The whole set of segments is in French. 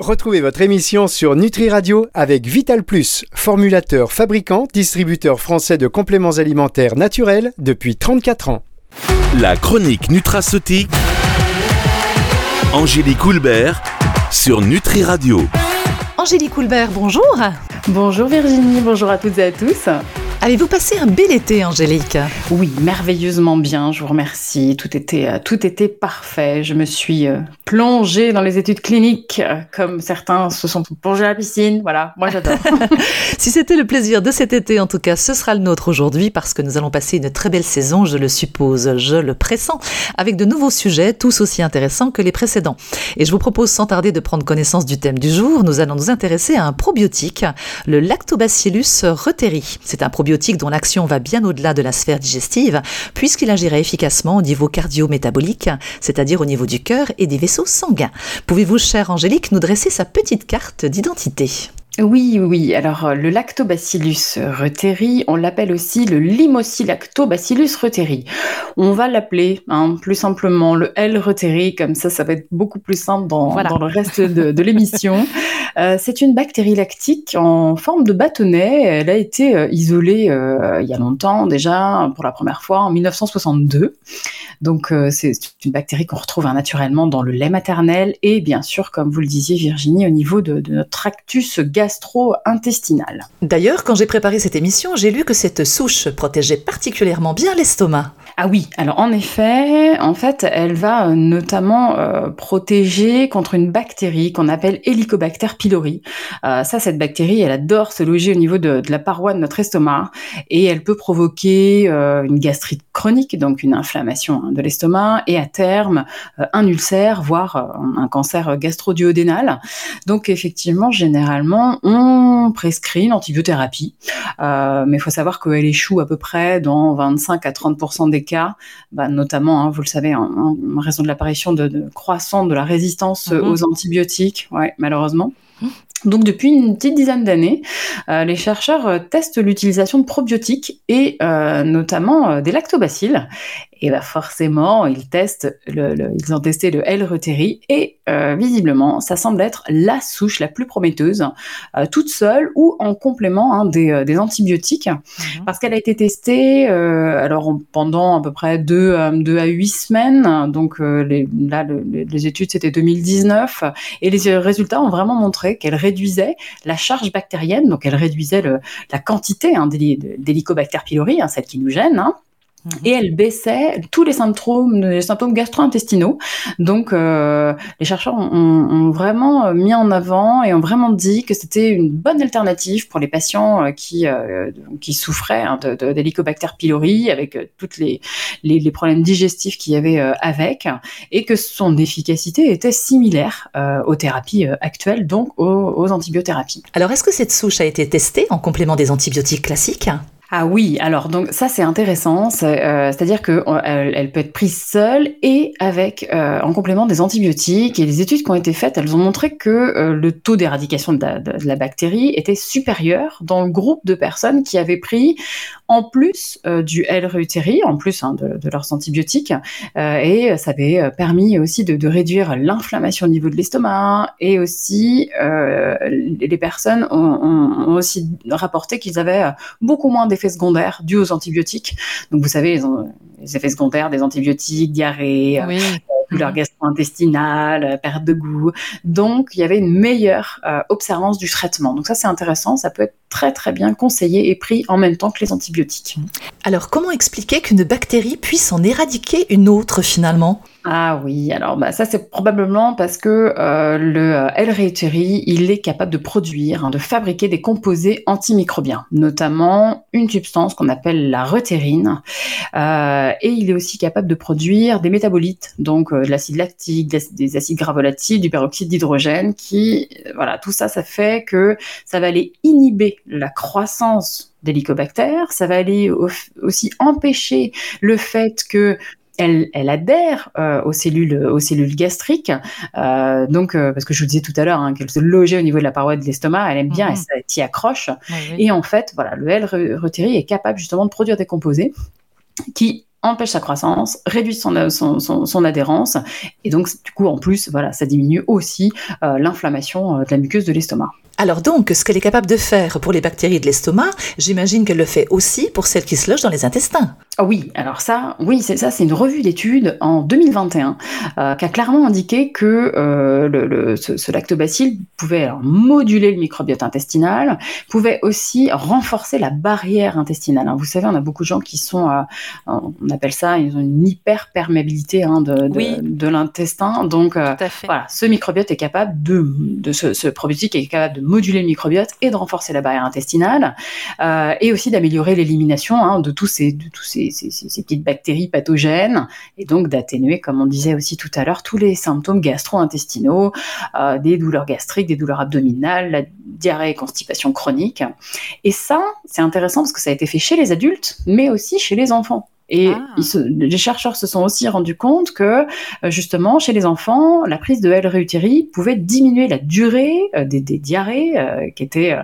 Retrouvez votre émission sur Nutri Radio avec Vital Plus, formulateur, fabricant, distributeur français de compléments alimentaires naturels depuis 34 ans. La chronique nutraceutique. Angélique Houlbert sur Nutri Radio. Angélique Houlbert, bonjour. Bonjour Virginie, bonjour à toutes et à tous. Avez-vous passé un bel été, Angélique? Oui, merveilleusement bien, je vous remercie. Tout était, euh, tout était parfait. Je me suis euh, plongée dans les études cliniques, euh, comme certains se sont plongés à la piscine. Voilà, moi j'adore. si c'était le plaisir de cet été, en tout cas, ce sera le nôtre aujourd'hui, parce que nous allons passer une très belle saison, je le suppose, je le pressens, avec de nouveaux sujets, tous aussi intéressants que les précédents. Et je vous propose sans tarder de prendre connaissance du thème du jour. Nous allons nous intéresser à un probiotique, le Lactobacillus reuteri. C'est un probiotique dont l'action va bien au-delà de la sphère digestive, puisqu'il agirait efficacement au niveau cardio-métabolique, c'est-à-dire au niveau du cœur et des vaisseaux sanguins. Pouvez-vous, chère Angélique, nous dresser sa petite carte d'identité? Oui, oui. Alors, euh, le lactobacillus reuteri, on l'appelle aussi le limocylactobacillus reuteri. On va l'appeler, hein, plus simplement, le L reuteri, comme ça, ça va être beaucoup plus simple dans, le reste de, l'émission. Euh, c'est une bactérie lactique en forme de bâtonnet. Elle a été euh, isolée il y a longtemps déjà, pour la première fois en 1962. Donc, c'est une bactérie qu'on retrouve hein, naturellement dans le lait maternel et bien sûr, comme vous le disiez Virginie, au niveau de, de notre tractus gastro D'ailleurs, quand j'ai préparé cette émission, j'ai lu que cette souche protégeait particulièrement bien l'estomac. Ah oui, alors en effet, en fait, elle va euh, notamment euh, protéger contre une bactérie qu'on appelle Helicobacter pylori. Euh, ça, cette bactérie, elle adore se loger au niveau de, la paroi de notre estomac et elle peut provoquer une gastrite chronique, donc une inflammation hein, de l'estomac et à terme un ulcère, voire un cancer gastro-duodénal. Donc effectivement, généralement, on prescrit une antibiothérapie, mais il faut savoir qu'elle échoue à peu près dans 25 à 30% des cas, bah, notamment, hein, vous le savez, en, raison de l'apparition de, de croissante de la résistance mhm. aux antibiotiques, ouais, malheureusement. Mhm. Donc depuis une petite dizaine d'années, euh, les chercheurs euh, testent l'utilisation de probiotiques et euh, notamment des lactobacilles et bah forcément, ils testent, le, ils ont testé le L. reuteri et euh, visiblement, ça semble être la souche la plus prometteuse, euh, toute seule ou en complément hein, des, euh, des, antibiotiques, mhm. parce qu'elle a été testée alors pendant à peu près 2 deux, à 8 semaines. Donc les, là, les études c'était 2019 et les résultats ont vraiment montré qu'elle réduisait la charge bactérienne, donc elle réduisait le, la quantité hein, d'Helicobacter pylori, hein, celle qui nous gêne. Et elle baissait tous les symptômes, les gastro-intestinaux. Donc, euh, les chercheurs ont, vraiment mis en avant et ont vraiment dit que c'était une bonne alternative pour les patients euh, qui euh, qui souffraient hein, pylori avec toutes les, les, problèmes digestifs qu'il y avait avec, et que son efficacité était similaire aux thérapies actuelles, donc aux, aux antibiothérapies. Alors, est-ce que cette souche a été testée en complément des antibiotiques classiques? Ah oui, alors donc ça c'est intéressant, euh, c'est-à-dire que elle, peut être prise seule et avec euh, en complément des antibiotiques. Et les études qui ont été faites, elles ont montré que euh, le taux d'éradication de, la bactérie était supérieur dans le groupe de personnes qui avaient pris en plus du L-reuteri, en plus hein, de, leurs antibiotiques, et ça avait permis aussi de, réduire l'inflammation au niveau de l'estomac et aussi les personnes ont, ont aussi rapporté qu'ils avaient beaucoup moins effets secondaires dus aux antibiotiques. Donc vous savez, les, effets secondaires des antibiotiques, diarrhée, euh, douleur mhm. gastro-intestinale, euh, perte de goût. Donc il y avait une meilleure euh, observance du traitement. Donc ça c'est intéressant, ça peut être très très bien conseillé et pris en même temps que les antibiotiques. Alors comment expliquer qu'une bactérie puisse en éradiquer une autre finalement? Ah oui, alors bah, ça c'est probablement parce que euh, le euh, L. reuteri, il est capable de produire, hein, de fabriquer des composés antimicrobiens, notamment une substance qu'on appelle la reutérine, euh, et il est aussi capable de produire des métabolites, donc de l'acide lactique, des acides gras volatiles, du peroxyde d'hydrogène, qui, voilà, tout ça, ça fait que ça va aller inhiber la croissance d'hélicobactères, ça va aller aussi empêcher le fait que elle, adhère euh, aux cellules aux cellules gastriques euh, donc euh, parce que je vous disais tout à l'heure hein, qu'elle se logeait au niveau de la paroi de l'estomac elle aime bien mhm. elle s'y accroche et en fait voilà le L reuteri est capable justement de produire des composés qui empêche sa croissance, réduit son, son, adhérence, et donc du coup en plus, voilà, ça diminue aussi l'inflammation de la muqueuse de l'estomac. Alors donc, ce qu'elle est capable de faire pour les bactéries de l'estomac, j'imagine qu'elle le fait aussi pour celles qui se logent dans les intestins. Ah oui, alors ça, oui, c'est ça, c'est une revue d'études en 2021 euh, qui a clairement indiqué que euh, le, ce, lactobacille pouvait moduler le microbiote intestinal, pouvait aussi renforcer la barrière intestinale. Hein. Vous savez, on a beaucoup de gens qui sont, euh, on appelle ça, ils ont une hyperperméabilité hein, de, de, l'intestin. Donc voilà, ce microbiote est capable de, de ce, ce probiotique est capable de moduler le microbiote et de renforcer la barrière intestinale, et aussi d'améliorer l'élimination hein, de tous ces, de tous ces ces, petites bactéries pathogènes, et donc d'atténuer, comme on disait aussi tout à l'heure, tous les symptômes gastro-intestinaux, euh, des douleurs gastriques, des douleurs abdominales, la diarrhée et constipation chronique. Et ça, c'est intéressant parce que ça a été fait chez les adultes, mais aussi chez les enfants. Et ah. les chercheurs se sont aussi rendus compte que euh, justement chez les enfants, la prise de L-réutérie pouvait diminuer la durée euh, des, diarrhées euh, qui étaient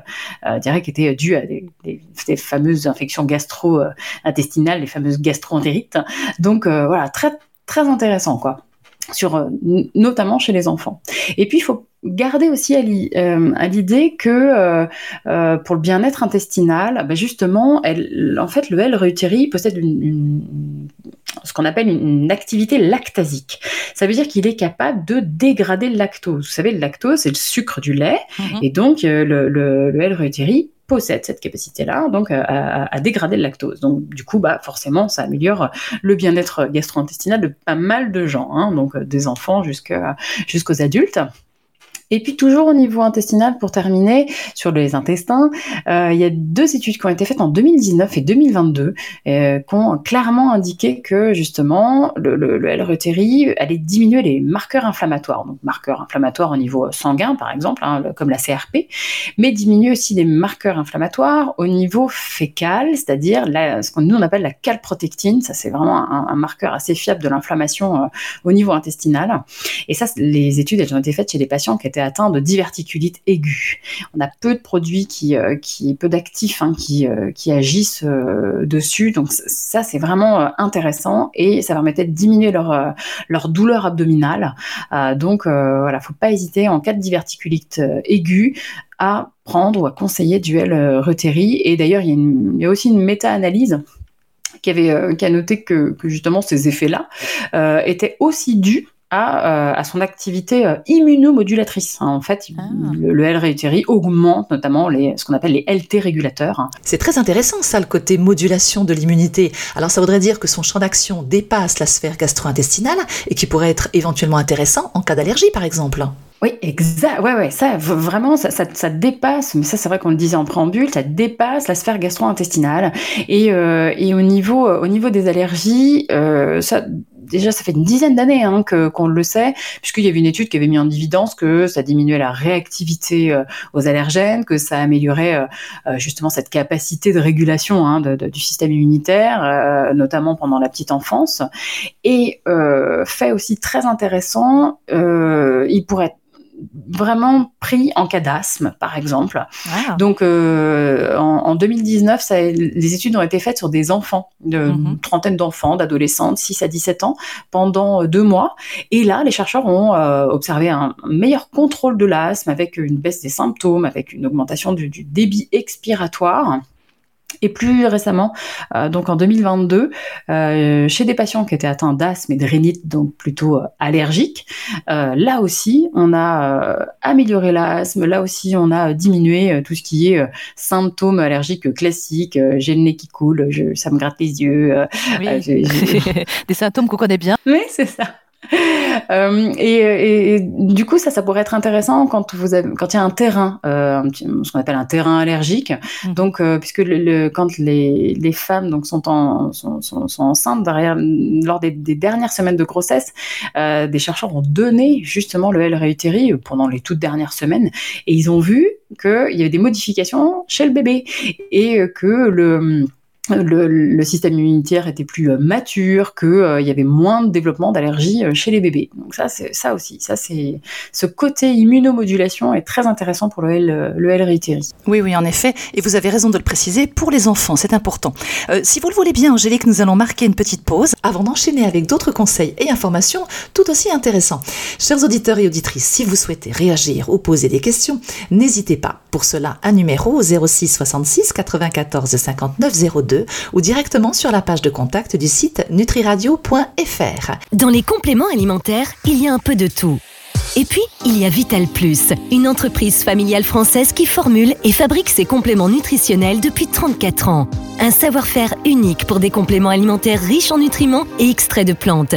diarrhées qui étaient dues à des, fameuses infections gastro-intestinales, les fameuses gastro-entérites. Donc voilà, très très intéressant quoi sur notamment chez les enfants. Et puis il faut garder aussi à l'idée que pour le bien-être intestinal, bah, justement, elle, en fait, le L-réutérie possède une, ce qu'on appelle une, activité lactasique. Ça veut dire qu'il est capable de dégrader le lactose. Vous savez, le lactose, c'est le sucre du lait, mhm. et donc le, le, le L-réutérie possède cette capacité-là, donc à, dégrader le lactose. Donc du coup, bah forcément, ça améliore le bien-être gastro-intestinal de pas mal de gens, hein. donc des enfants jusqu'aux adultes. Et puis toujours au niveau intestinal, pour terminer, sur les intestins, euh, il y a deux études qui ont été faites en 2019 et 2022 euh, qui ont clairement indiqué que justement le, L-reuteri allait diminuer les marqueurs inflammatoires, donc marqueurs inflammatoires au niveau sanguin par exemple, hein, comme la CRP, mais diminuer aussi les marqueurs inflammatoires au niveau fécal, c'est-à-dire ce qu'on nous on appelle la calprotectine, ça c'est vraiment un, un, marqueur assez fiable de l'inflammation euh, au niveau intestinal. Et ça, les études elles ont été faites chez des patients qui étaient atteint de diverticulite aiguë. On a peu de produits qui, euh, qui peu d'actifs hein, qui, euh, qui agissent euh, dessus. Donc ça, c'est vraiment intéressant et ça permettait de diminuer leur, leur douleur abdominale. donc voilà, faut pas hésiter en cas de diverticulite aiguë à prendre ou à conseiller du L-Reuteri. Et d'ailleurs, il, y a aussi une méta-analyse qui, avait, a noté que, que justement ces effets-là étaient aussi dus à, euh, à son activité euh, immunomodulatrice. Hein. En fait, ah. le, L-réutérie augmente notamment les, ce qu'on appelle les LT régulateurs. C'est très intéressant ça, le côté modulation de l'immunité. Alors ça voudrait dire que son champ d'action dépasse la sphère gastro-intestinale et qui pourrait être éventuellement intéressant en cas d'allergie par exemple. Oui, exact. Ouais, ouais, ça, vraiment, ça, ça, ça dépasse, mais ça, c'est vrai qu'on le disait en préambule, ça dépasse la sphère gastro-intestinale. Et, euh, et au niveau, au niveau des allergies, euh, ça, déjà, ça fait une dizaine d'années hein, qu'on le sait, puisqu'il y avait une étude qui avait mis en évidence que ça diminuait la réactivité euh, aux allergènes, que ça améliorait euh, euh, justement cette capacité de régulation hein, du système immunitaire, notamment pendant la petite enfance. Et fait aussi très intéressant, il pourrait vraiment pris en cas d'asthme, par exemple. Ah. Donc, euh, en, 2019, ça, les études ont été faites sur des enfants, de, mhm. une trentaine d'enfants, d'adolescents, de 6 à 17 ans, pendant deux mois. Et là, les chercheurs ont euh, observé un meilleur contrôle de l'asthme avec une baisse des symptômes, avec une augmentation du débit expiratoire. Et plus récemment, euh, donc en 2022, euh, chez des patients qui étaient atteints d'asthme et de rhinite, donc plutôt euh, allergiques, là aussi, on a amélioré l'asthme, là aussi, on a diminué tout ce qui est symptômes allergiques classiques, j'ai le nez qui coule, je, ça me gratte les yeux. des symptômes qu'on connaît bien. Oui, c'est ça. Euh, et, et, du coup, ça, ça pourrait être intéressant quand vous avez, quand il y a un terrain, euh, ce qu'on appelle un terrain allergique. Mmh. Donc, euh, puisque le, quand les, les, femmes donc sont, en, sont, sont, sont enceintes derrière, lors des, des, dernières semaines de grossesse, des chercheurs ont donné justement le L-réutéri pendant les toutes dernières semaines, et ils ont vu qu'il y avait des modifications chez le bébé et que le le, système immunitaire était plus euh, mature, qu'il euh, y avait moins de développement d'allergies euh, chez les bébés. Donc ça, c'est ça aussi. Ça, c'est ce côté immunomodulation est très intéressant pour le L, le Oui, oui, en effet. Et vous avez raison de le préciser pour les enfants, c'est important. si vous le voulez bien, Angélique, nous allons marquer une petite pause avant d'enchaîner avec d'autres conseils et informations tout aussi intéressants. Chers auditeurs et auditrices, si vous souhaitez réagir ou poser des questions, n'hésitez pas. Pour cela, un numéro 06 66 94 59 02 ou directement sur la page de contact du site nutriradio.fr. Dans les compléments alimentaires, il y a un peu de tout. Et puis, il y a Vital Plus, une entreprise familiale française qui formule et fabrique ses compléments nutritionnels depuis 34 ans. Un savoir-faire unique pour des compléments alimentaires riches en nutriments et extraits de plantes.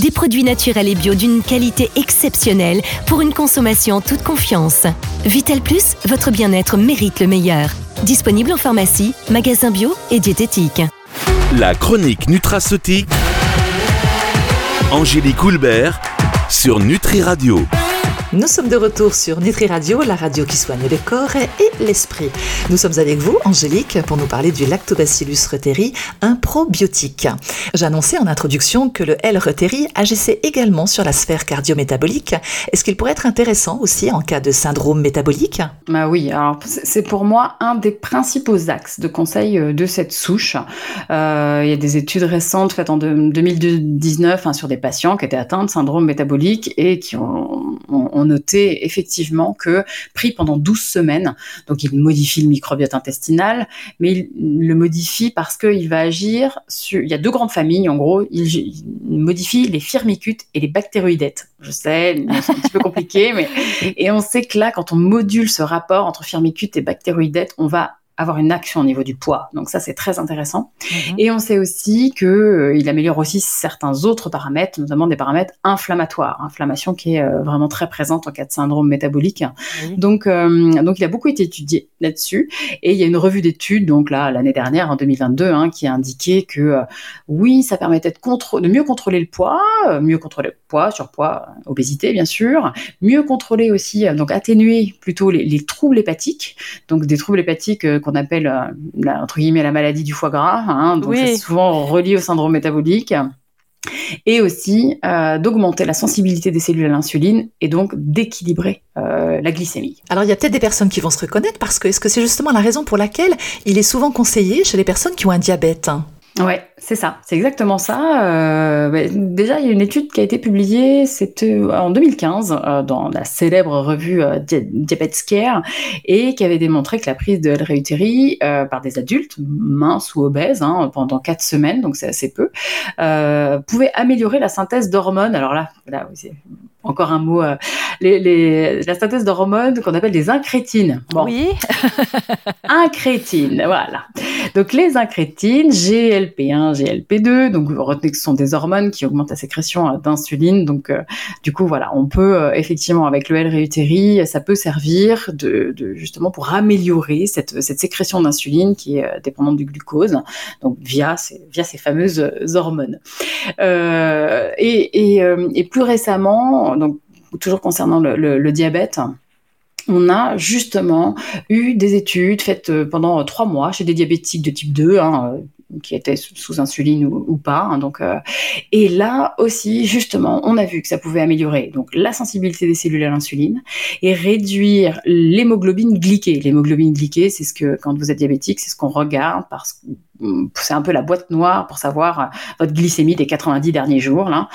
Des produits naturels et bio d'une qualité exceptionnelle pour une consommation en toute confiance. Vital Plus, votre bien-être mérite le meilleur. Disponible en pharmacie, magasin bio et diététique. La chronique nutraceutique. Angélique Houlbert sur Nutri Radio. Nous sommes de retour sur Nutri Radio, la radio qui soigne le corps et l'esprit. Nous sommes avec vous, Angélique, pour nous parler du Lactobacillus reuteri, un probiotique. J'annonçais en introduction que le L. reuteri agissait également sur la sphère cardio-métabolique. Est-ce qu'il pourrait être intéressant aussi en cas de syndrome métabolique? Bah oui, alors c'est pour moi un des principaux axes de conseil euh, de cette souche. Euh, il y a des études récentes faites en 2019 hein, sur des patients qui étaient atteints de syndrome métabolique et qui ont, ont noté effectivement que pris pendant 12 semaines, donc il modifie le microbiote intestinal, mais il le modifie parce qu'il va agir sur... Il y a deux grandes familles, en gros, il, modifie les firmicutes et les bactéroïdètes. Je sais, c'est un petit peu compliqué, mais... Et on sait que là, quand on module ce rapport entre firmicutes et bactéroïdètes, on va avoir une action au niveau du poids. Donc ça, c'est très intéressant. Mhm. Et on sait aussi que euh, il améliore aussi certains autres paramètres, notamment des paramètres inflammatoires, inflammation qui est euh, vraiment très présente en cas de syndrome métabolique. Donc, euh, donc il a beaucoup été étudié là-dessus. Et il y a une revue d'études, donc là l'année dernière, en 2022, hein, qui a indiqué que oui, ça permettait de, de mieux contrôler le poids, mieux contrôler le poids, surpoids, obésité bien sûr, mieux contrôler aussi, donc atténuer plutôt les, les troubles hépatiques, donc des troubles hépatiques qu'on appelle euh, la, entre guillemets la maladie du foie gras, hein, donc c'est souvent relié au syndrome métabolique. Et aussi euh, d'augmenter la sensibilité des cellules à l'insuline et donc d'équilibrer euh, la glycémie. Alors il y a peut-être des personnes qui vont se reconnaître parce que est-ce que c'est justement la raison pour laquelle il est souvent conseillé chez les personnes qui ont un diabète Ouais, c'est ça, c'est exactement ça. Euh, bah, déjà, il y a une étude qui a été publiée, c'était en 2015 euh, dans la célèbre revue euh, Diabetes Care et qui avait démontré que la prise de L-réutérie euh, par des adultes minces ou obèses hein, pendant quatre semaines, donc c'est assez peu, pouvait améliorer la synthèse d'hormones. Alors là, là encore un mot, les, les, la synthèse d'hormones qu'on appelle des incrétines. Bon. Oui. incrétines, voilà. Donc les incrétines, GLP1, GLP2, donc vous retenez que ce sont des hormones qui augmentent la sécrétion euh, d'insuline. Donc euh, du coup voilà, on peut euh, effectivement avec le L-réutéri, ça peut servir de, justement pour améliorer cette, sécrétion d'insuline qui est dépendante du glucose, donc via ces, via ces fameuses hormones. Et, plus récemment, donc toujours concernant le diabète, on a justement eu des études faites euh, pendant trois mois chez des diabétiques de type 2, hein, euh, qui étaient sous insuline ou, pas. Hein, donc, euh, et là aussi, justement, on a vu que ça pouvait améliorer donc la sensibilité des cellules à l'insuline et réduire l'hémoglobine glyquée. L'hémoglobine glyquée, c'est ce que quand vous êtes diabétique, c'est ce qu'on regarde parce que c'est un peu la boîte noire pour savoir euh, votre glycémie des 90 derniers jours. Là.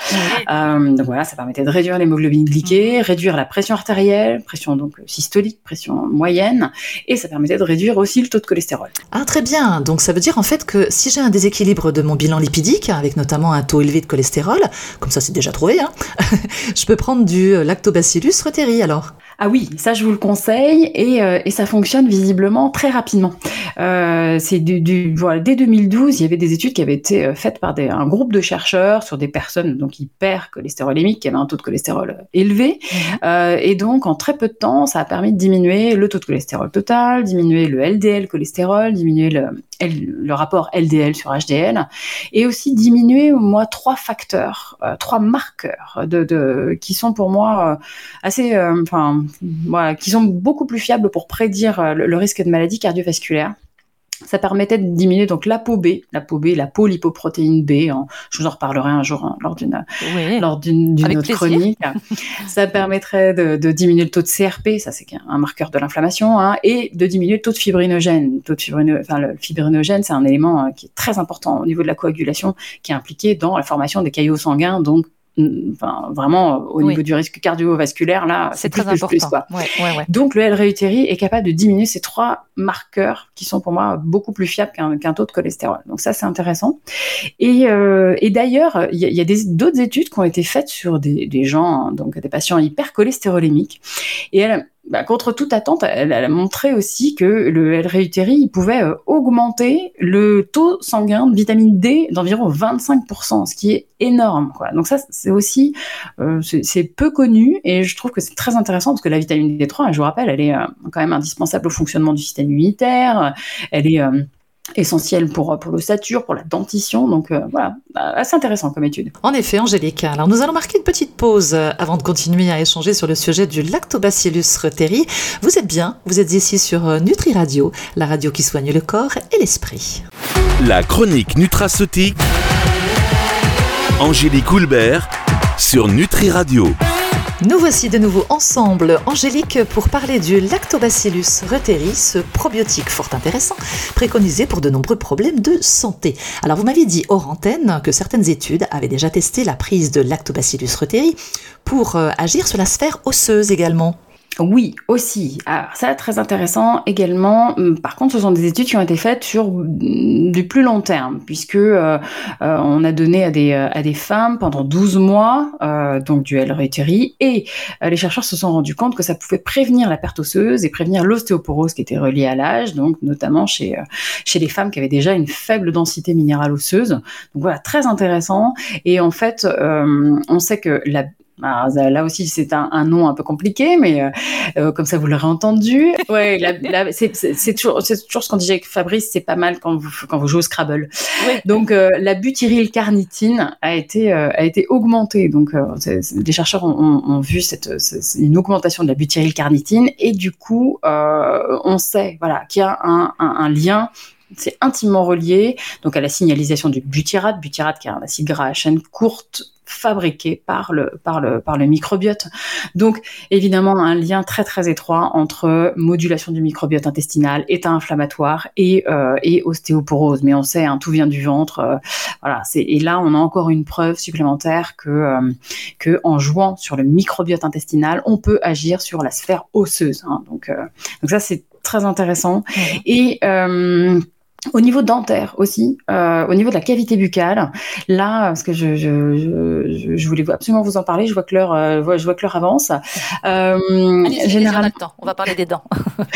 Euh, donc voilà, ça permettait de réduire l'hémoglobine glyquée, mhm. réduire la pression artérielle, pression donc systolique, pression moyenne, et ça permettait de réduire aussi le taux de cholestérol. Ah très bien. Donc ça veut dire en fait que si j'ai un déséquilibre de mon bilan lipidique, avec notamment un taux élevé de cholestérol, comme ça c'est déjà trouvé, hein, je peux prendre du lactobacillus reuteri alors? Ah oui, ça je vous le conseille et, euh, et ça fonctionne visiblement très rapidement. Euh, c'est du, du, voilà, dès 2012, il y avait des études qui avaient été euh, faites par des, un groupe de chercheurs sur des personnes donc hyper cholestérolémiques qui avaient un taux de cholestérol euh, élevé mhm. euh, et donc en très peu de temps, ça a permis de diminuer le taux de cholestérol total, diminuer le LDL cholestérol, diminuer le, le rapport LDL sur HDL et aussi diminuer au moins trois facteurs, trois marqueurs de, de, qui sont pour moi assez, enfin voilà, qui sont beaucoup plus fiables pour prédire euh, le, risque de maladie cardiovasculaire. Ça permettait de diminuer donc la peau B, la peau B, la polypoprotéine B. Hein. je vous en reparlerai un jour hein, lors d'une lors d'une autre chronique. ça permettrait de, diminuer le taux de CRP, ça c'est un marqueur de l'inflammation, hein, et de diminuer le tôt de fibrinogène. Le taux de fibrinogène, enfin, le fibrinogène, c'est un élément euh, qui est très important au niveau de la coagulation, qui est impliqué dans la formation des caillots sanguins, donc enfin, vraiment au niveau du risque cardiovasculaire, là, c'est très important. Donc le L-réutéri est capable de diminuer ces trois marqueurs qui sont pour moi beaucoup plus fiables qu'un taux de cholestérol. Donc ça, c'est intéressant. Et, euh, et d'ailleurs, il y a, d'autres études qui ont été faites sur des, des gens, donc des patients hypercholestérolémiques, et elles bah, contre toute attente, elle, a montré aussi que le L-réutéri pouvait euh, augmenter le taux sanguin de vitamine D d'environ 25%, ce qui est énorme. Quoi. Donc ça, c'est aussi euh, c'est peu connu et je trouve que c'est très intéressant parce que la vitamine D3, je vous rappelle, elle est euh, quand même indispensable au fonctionnement du système immunitaire. Elle est essentiel pour, pour l'ossature, pour la dentition. Donc euh, voilà, bah, assez intéressant comme étude. En effet, Angélique. Alors nous allons marquer une petite pause euh, avant de continuer à échanger sur le sujet du lactobacillus reuteri. Vous êtes bien, vous êtes ici sur euh, Nutri Radio, la radio qui soigne le corps et l'esprit. La chronique nutraceutique. Angélique Houlbert sur Nutri Radio. Nous voici de nouveau ensemble, Angélique, pour parler du Lactobacillus reuteri, ce probiotique fort intéressant, préconisé pour de nombreux problèmes de santé. Alors vous m'aviez dit hors antenne que certaines études avaient déjà testé la prise de Lactobacillus reuteri pour euh, agir sur la sphère osseuse également. Oui, aussi. Alors ça, très intéressant également. Hum, par contre, ce sont des études qui ont été faites sur hum, du plus long terme, puisque euh, euh, on a donné à des, euh, à des femmes pendant 12 mois, donc du l et les chercheurs se sont rendus compte que ça pouvait prévenir la perte osseuse et prévenir l'ostéoporose qui était reliée à l'âge, donc notamment chez, chez les femmes qui avaient déjà une faible densité minérale osseuse. Donc voilà, très intéressant. Et en fait, on sait que la alors, là aussi, c'est un, un, nom un peu compliqué, mais euh, euh comme ça, vous l'aurez entendu. Ouais, c'est toujours, toujours ce qu'on disait avec Fabrice, c'est pas mal quand vous, quand vous jouez au Scrabble. Donc, euh, la butyrylcarnitine a été, euh, a été augmentée. Donc, les chercheurs ont, ont, vu cette, une augmentation de la butyrylcarnitine et du coup, on sait voilà, qu'il y a un, un, un lien c'est intimement relié donc à la signalisation du butyrate, butyrate qui est un acide gras à chaîne courte fabriqué par le, par le, par le microbiote. Donc, évidemment, un lien très, très étroit entre modulation du microbiote intestinal, état inflammatoire et, euh, et ostéoporose. Mais on sait, hein, tout vient du ventre. Euh, voilà. C'est, et là, on a encore une preuve supplémentaire que, euh, que en jouant sur le microbiote intestinal, on peut agir sur la sphère osseuse. Hein. Donc, donc ça, c'est très intéressant. Et au niveau dentaire aussi, euh, au niveau de la cavité buccale, là, parce que je, je, je, voulais absolument vous en parler, je vois que l'heure, euh, je vois que l'heure avance. Euh, généralement, on va parler des dents.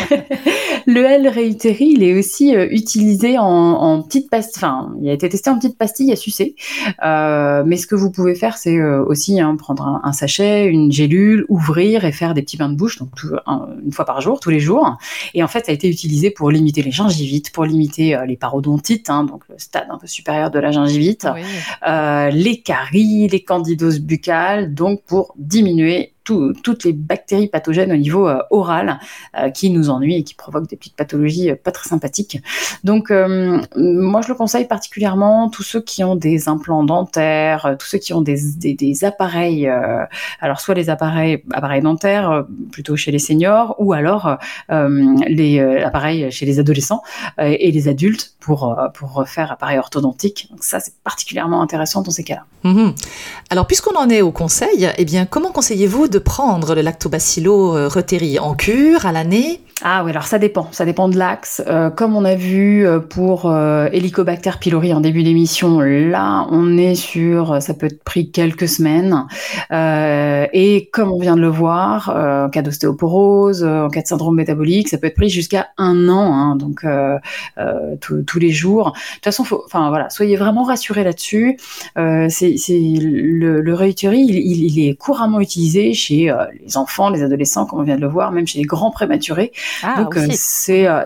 le L réutéri, il est aussi euh, utilisé en, en petite pastille. Enfin, il a été testé en petite pastille à sucer. Euh, mais ce que vous pouvez faire, c'est aussi hein, prendre un, sachet, une gélule, ouvrir et faire des petits bains de bouche, donc une fois par jour, tous les jours. Et en fait, ça a été utilisé pour limiter les gingivites, pour limiter euh, les parodontites, hein, donc le stade un peu supérieur de la gingivite, euh, les caries, les candidoses buccales, donc pour diminuer toutes les bactéries pathogènes au niveau euh, oral euh, qui nous ennuient et qui provoquent des petites pathologies euh, pas très sympathiques. Donc, moi, je le conseille particulièrement tous ceux qui ont des implants dentaires, tous ceux qui ont des, appareils, alors soit les appareils, appareils dentaires plutôt chez les seniors, ou alors les appareils chez les adolescents et les adultes pour, pour refaire appareil orthodontique. Donc ça, c'est particulièrement intéressant dans ces cas-là. Mhm. Alors, puisqu'on en est au conseil, eh bien, comment conseillez-vous de prendre le lactobacillo euh, en cure à l'année ah oui, alors ça dépend, ça dépend de l'axe. Euh, comme on a vu euh, pour euh, Helicobacter pylori en début d'émission, là on est sur, ça peut être pris quelques semaines. et comme on vient de le voir, en cas d'ostéoporose, en cas de syndrome métabolique, ça peut être pris jusqu'à un an, hein, donc tous les jours. De toute façon, enfin voilà, soyez vraiment rassurés là-dessus. c'est le, le il, il, est couramment utilisé chez les enfants, les adolescents, comme on vient de le voir, même chez les grands prématurés. Ah, Donc euh, c'est euh,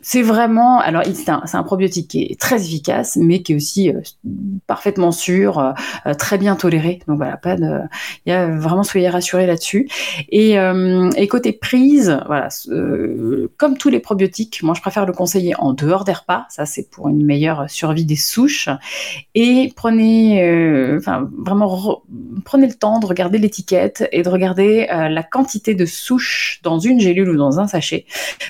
c'est vraiment, alors c'est un, un, probiotique qui est très efficace, mais qui est aussi euh, parfaitement sûr, euh, euh, très bien toléré. Donc voilà, pas de, il y a vraiment soyez rassurés là-dessus. Et, et, côté prise, voilà, comme tous les probiotiques, moi je préfère le conseiller en dehors des repas. Ça c'est pour une meilleure survie des souches. Et prenez, enfin vraiment, prenez le temps de regarder l'étiquette et de regarder la quantité de souches dans une gélule ou dans un sachet,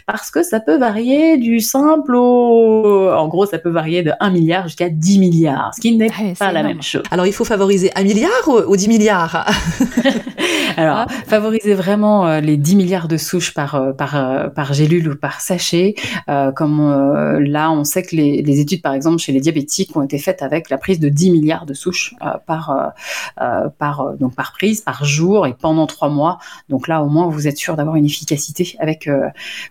parce que ça peut varier du simple au... En gros, ça peut varier de 1 milliard jusqu'à 10 milliards, ce qui n'est pas la même chose. Alors, il faut favoriser 1 milliard ou, 10 milliards? Alors, favoriser vraiment euh, les 10 milliards de souches par, euh, par, euh, par gélule ou par sachet. comme là, on sait que les, les, études, par exemple, chez les diabétiques ont été faites avec la prise de 10 milliards de souches par, par, donc par prise, par jour et pendant trois mois. Donc là, au moins, vous êtes sûr d'avoir une efficacité avec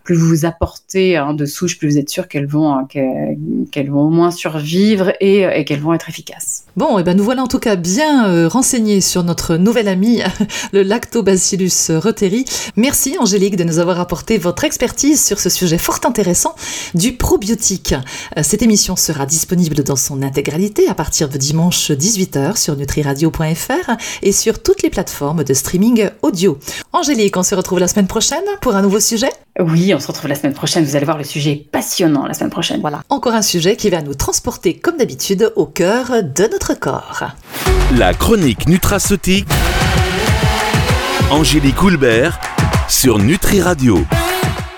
plus vous apportez hein, de plus vous êtes sûr qu'elles vont, euh, qu'elles vont au moins survivre et, et qu'elles vont être efficaces. Bon, et eh ben nous voilà en tout cas bien euh, renseignés sur notre nouvel ami, le Lactobacillus reuteri. Merci Angélique de nous avoir apporté votre expertise sur ce sujet fort intéressant du probiotique. Euh, cette émission sera disponible dans son intégralité à partir de dimanche 18h sur nutriradio.fr et sur toutes les plateformes de streaming audio. Angélique, on se retrouve la semaine prochaine pour un nouveau sujet? Oui, on se retrouve la semaine prochaine. Vous allez voir le sujet passionnant la semaine prochaine. Voilà. Encore un sujet qui va nous transporter comme d'habitude au cœur de notre La chronique nutraceutique. Angélique Houlbert sur Nutri Radio.